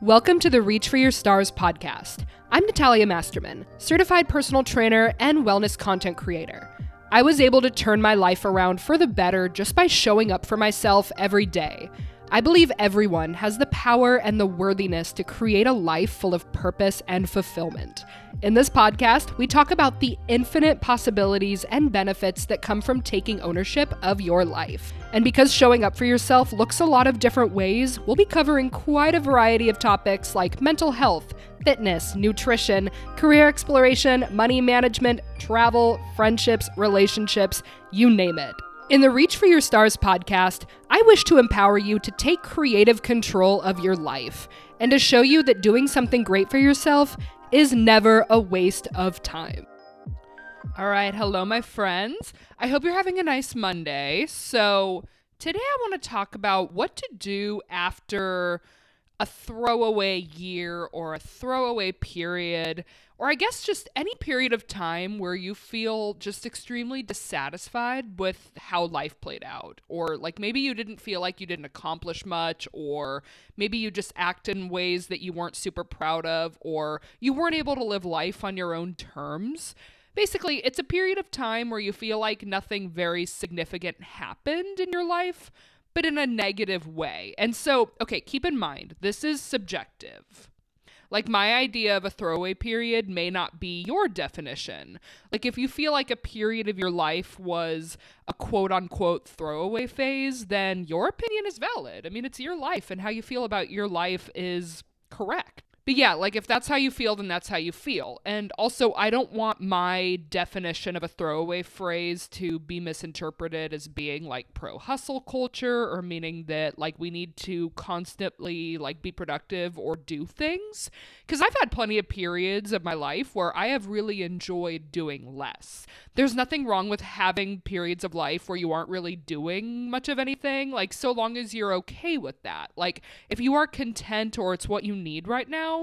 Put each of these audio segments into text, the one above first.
Welcome to the Reach for Your Stars podcast. I'm Natalia Masterman, certified personal trainer and wellness content creator. I was able to turn my life around for the better just by showing up for myself every day. I believe everyone has the power and the worthiness to create a life full of purpose and fulfillment. In this podcast, we talk about the infinite possibilities and benefits that come from taking ownership of your life. And because showing up for yourself looks a lot of different ways, we'll be covering quite a variety of topics like mental health, fitness, nutrition, career exploration, money management, travel, friendships, relationships, you name it. In the Reach for Your Stars podcast, I wish to empower you to take creative control of your life and to show you that doing something great for yourself is never a waste of time. All right, hello, my friends. I hope you're having a nice Monday. So, today I want to talk about what to do after a throwaway year or a throwaway period, or I guess just any period of time where you feel just extremely dissatisfied with how life played out. Or like maybe you didn't feel like you didn't accomplish much, or maybe you just act in ways that you weren't super proud of, or you weren't able to live life on your own terms. Basically, it's a period of time where you feel like nothing very significant happened in your life but in a negative way. And so, okay, keep in mind, this is subjective. Like, my idea of a throwaway period may not be your definition. Like, if you feel like a period of your life was a quote unquote throwaway phase, then your opinion is valid. I mean, it's your life, and how you feel about your life is correct. But yeah, like if that's how you feel, then that's how you feel. And also, I don't want my definition of a throwaway phrase to be misinterpreted as being like pro hustle culture or meaning that like we need to constantly like be productive or do things. Because I've had plenty of periods of my life where I have really enjoyed doing less. There's nothing wrong with having periods of life where you aren't really doing much of anything, like so long as you're okay with that. Like if you are content or it's what you need right now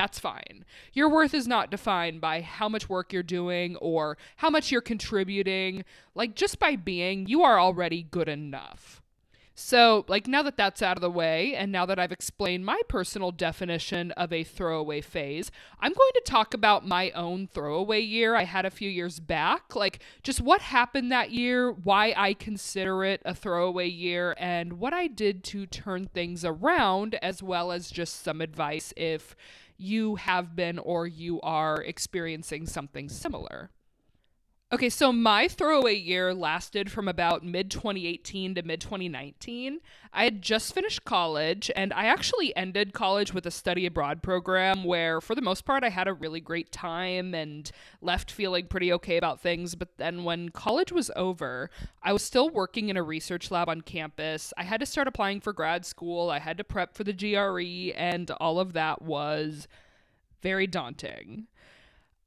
that's fine. Your worth is not defined by how much work you're doing or how much you're contributing. Like, just by being, you are already good enough. So, like, now that that's out of the way, and now that I've explained my personal definition of a throwaway phase, I'm going to talk about my own throwaway year I had a few years back. Like, just what happened that year, why I consider it a throwaway year, and what I did to turn things around, as well as just some advice if you have been or you are experiencing something similar. Okay, so my throwaway year lasted from about mid 2018 to mid 2019. I had just finished college, and I actually ended college with a study abroad program where, for the most part, I had a really great time and left feeling pretty okay about things. But then when college was over, I was still working in a research lab on campus. I had to start applying for grad school, I had to prep for the GRE, and all of that was very daunting.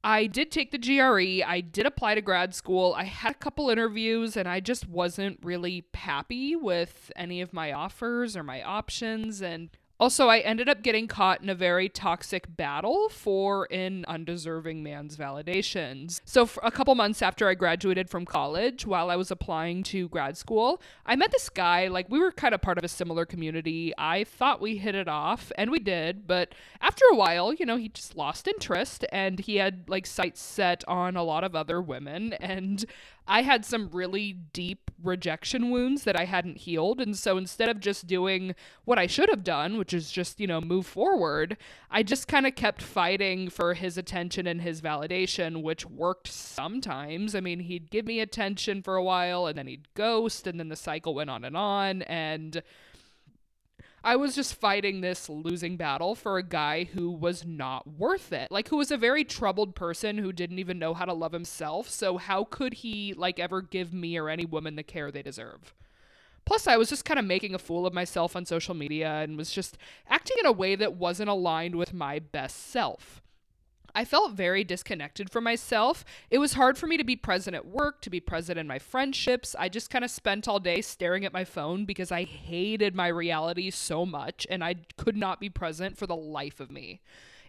I did take the GRE. I did apply to grad school. I had a couple interviews and I just wasn't really happy with any of my offers or my options. And also, I ended up getting caught in a very toxic battle for an undeserving man's validations. So, a couple months after I graduated from college, while I was applying to grad school, I met this guy. Like, we were kind of part of a similar community. I thought we hit it off, and we did. But after a while, you know, he just lost interest and he had like sights set on a lot of other women. And I had some really deep rejection wounds that I hadn't healed. And so instead of just doing what I should have done, which is just, you know, move forward, I just kind of kept fighting for his attention and his validation, which worked sometimes. I mean, he'd give me attention for a while and then he'd ghost, and then the cycle went on and on. And I was just fighting this losing battle for a guy who was not worth it. Like who was a very troubled person who didn't even know how to love himself. So how could he like ever give me or any woman the care they deserve? Plus, I was just kind of making a fool of myself on social media and was just acting in a way that wasn't aligned with my best self. I felt very disconnected from myself. It was hard for me to be present at work, to be present in my friendships. I just kind of spent all day staring at my phone because I hated my reality so much and I could not be present for the life of me.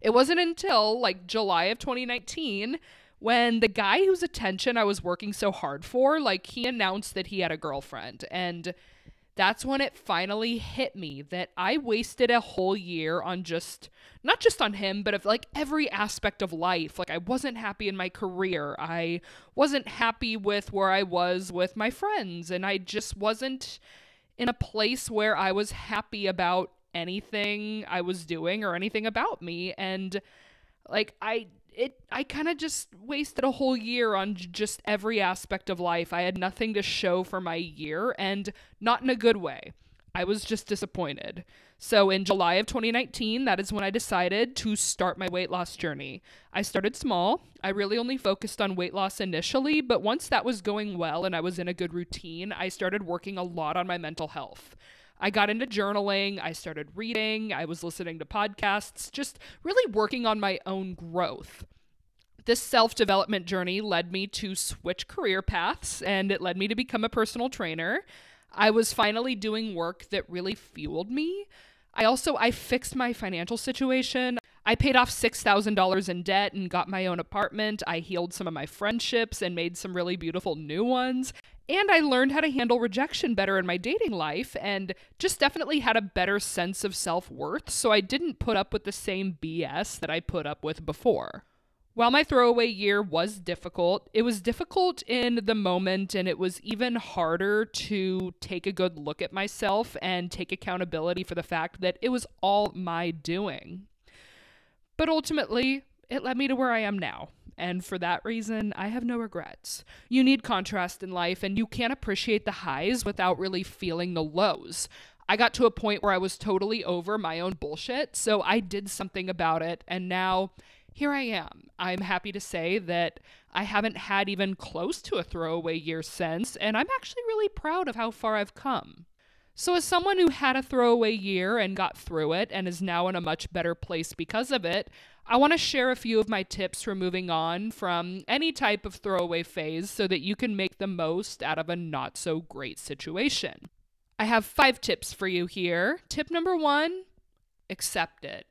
It wasn't until like July of 2019 when the guy whose attention I was working so hard for, like he announced that he had a girlfriend and that's when it finally hit me that I wasted a whole year on just not just on him, but of like every aspect of life. Like I wasn't happy in my career. I wasn't happy with where I was with my friends and I just wasn't in a place where I was happy about anything I was doing or anything about me and like I it I kind of just wasted a whole year on just every aspect of life. I had nothing to show for my year and not in a good way. I was just disappointed. So in July of 2019, that is when I decided to start my weight loss journey. I started small. I really only focused on weight loss initially, but once that was going well and I was in a good routine, I started working a lot on my mental health. I got into journaling, I started reading, I was listening to podcasts, just really working on my own growth. This self development journey led me to switch career paths and it led me to become a personal trainer. I was finally doing work that really fueled me. I also I fixed my financial situation. I paid off $6,000 in debt and got my own apartment. I healed some of my friendships and made some really beautiful new ones. And I learned how to handle rejection better in my dating life and just definitely had a better sense of self worth. So I didn't put up with the same BS that I put up with before. While my throwaway year was difficult, it was difficult in the moment, and it was even harder to take a good look at myself and take accountability for the fact that it was all my doing. But ultimately, it led me to where I am now. And for that reason, I have no regrets. You need contrast in life, and you can't appreciate the highs without really feeling the lows. I got to a point where I was totally over my own bullshit, so I did something about it, and now here I am. I'm happy to say that I haven't had even close to a throwaway year since, and I'm actually really proud of how far I've come. So, as someone who had a throwaway year and got through it and is now in a much better place because of it, I want to share a few of my tips for moving on from any type of throwaway phase so that you can make the most out of a not so great situation. I have five tips for you here. Tip number one accept it.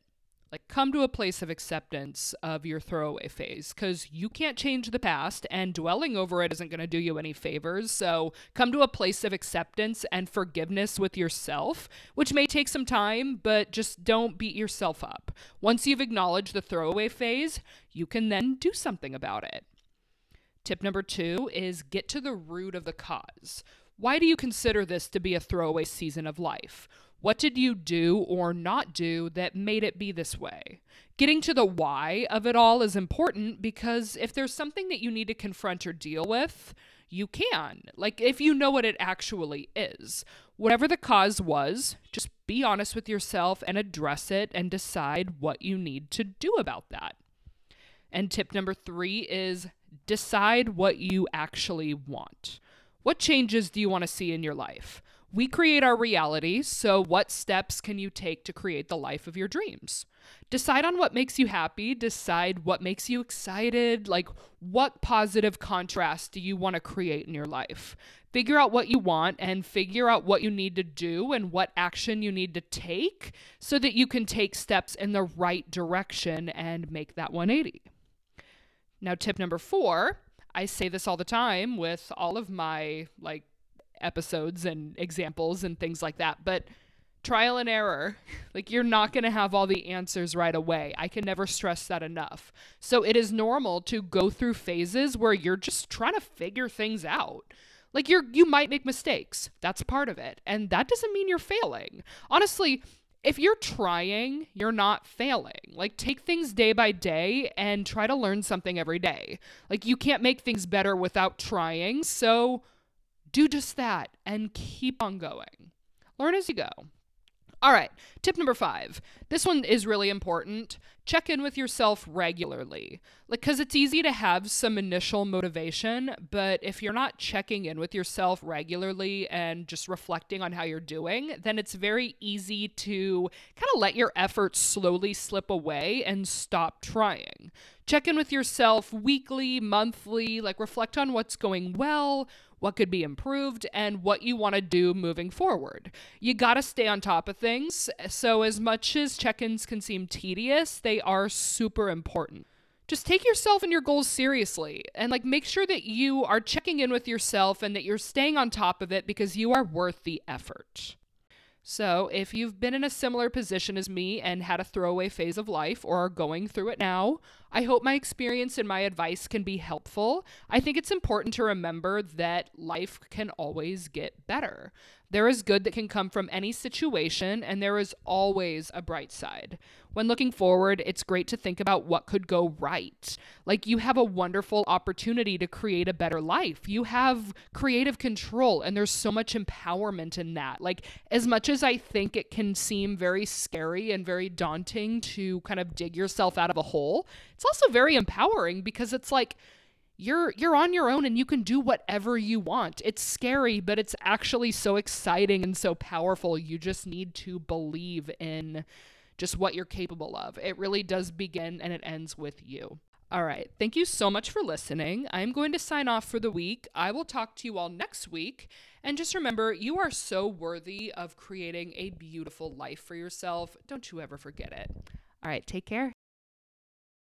Like, come to a place of acceptance of your throwaway phase because you can't change the past and dwelling over it isn't going to do you any favors. So, come to a place of acceptance and forgiveness with yourself, which may take some time, but just don't beat yourself up. Once you've acknowledged the throwaway phase, you can then do something about it. Tip number two is get to the root of the cause. Why do you consider this to be a throwaway season of life? What did you do or not do that made it be this way? Getting to the why of it all is important because if there's something that you need to confront or deal with, you can. Like, if you know what it actually is. Whatever the cause was, just be honest with yourself and address it and decide what you need to do about that. And tip number three is decide what you actually want. What changes do you want to see in your life? We create our reality, so what steps can you take to create the life of your dreams? Decide on what makes you happy, decide what makes you excited, like what positive contrast do you want to create in your life? Figure out what you want and figure out what you need to do and what action you need to take so that you can take steps in the right direction and make that 180. Now, tip number four I say this all the time with all of my like episodes and examples and things like that. But trial and error, like you're not going to have all the answers right away. I can never stress that enough. So it is normal to go through phases where you're just trying to figure things out. Like you're you might make mistakes. That's part of it. And that doesn't mean you're failing. Honestly, if you're trying, you're not failing. Like, take things day by day and try to learn something every day. Like, you can't make things better without trying. So, do just that and keep on going. Learn as you go. All right, tip number five. This one is really important. Check in with yourself regularly. Like, because it's easy to have some initial motivation, but if you're not checking in with yourself regularly and just reflecting on how you're doing, then it's very easy to kind of let your efforts slowly slip away and stop trying. Check in with yourself weekly, monthly, like reflect on what's going well, what could be improved, and what you want to do moving forward. You got to stay on top of things. So, as much as check ins can seem tedious, they are super important. just take yourself and your goals seriously and like make sure that you are checking in with yourself and that you're staying on top of it because you are worth the effort. So, if you've been in a similar position as me and had a throwaway phase of life or are going through it now, I hope my experience and my advice can be helpful. I think it's important to remember that life can always get better. There is good that can come from any situation, and there is always a bright side. When looking forward, it's great to think about what could go right. Like, you have a wonderful opportunity to create a better life. You have creative control, and there's so much empowerment in that. Like, as much as I think it can seem very scary and very daunting to kind of dig yourself out of a hole, it's also very empowering because it's like, you're you're on your own and you can do whatever you want. It's scary, but it's actually so exciting and so powerful. You just need to believe in just what you're capable of. It really does begin and it ends with you. All right. Thank you so much for listening. I'm going to sign off for the week. I will talk to you all next week. And just remember, you are so worthy of creating a beautiful life for yourself. Don't you ever forget it. All right. Take care.